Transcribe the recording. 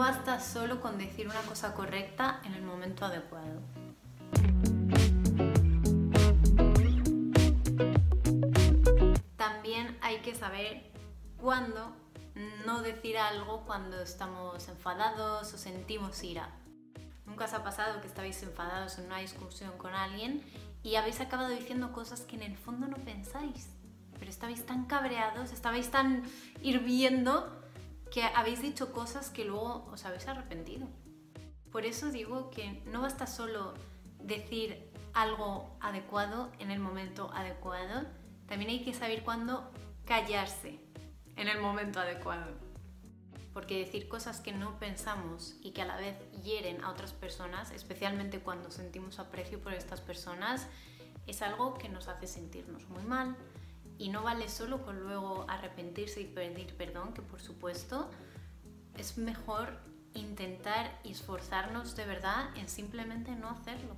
basta solo con decir una cosa correcta en el momento adecuado. También hay que saber cuándo no decir algo cuando estamos enfadados o sentimos ira. Nunca os ha pasado que estabais enfadados en una discusión con alguien y habéis acabado diciendo cosas que en el fondo no pensáis, pero estabais tan cabreados, estabais tan hirviendo que habéis dicho cosas que luego os habéis arrepentido. Por eso digo que no basta solo decir algo adecuado en el momento adecuado, también hay que saber cuándo callarse en el momento adecuado. Porque decir cosas que no pensamos y que a la vez hieren a otras personas, especialmente cuando sentimos aprecio por estas personas, es algo que nos hace sentirnos muy mal, y no vale solo con luego arrepentirse y pedir perdón, que por supuesto es mejor intentar esforzarnos de verdad en simplemente no hacerlo.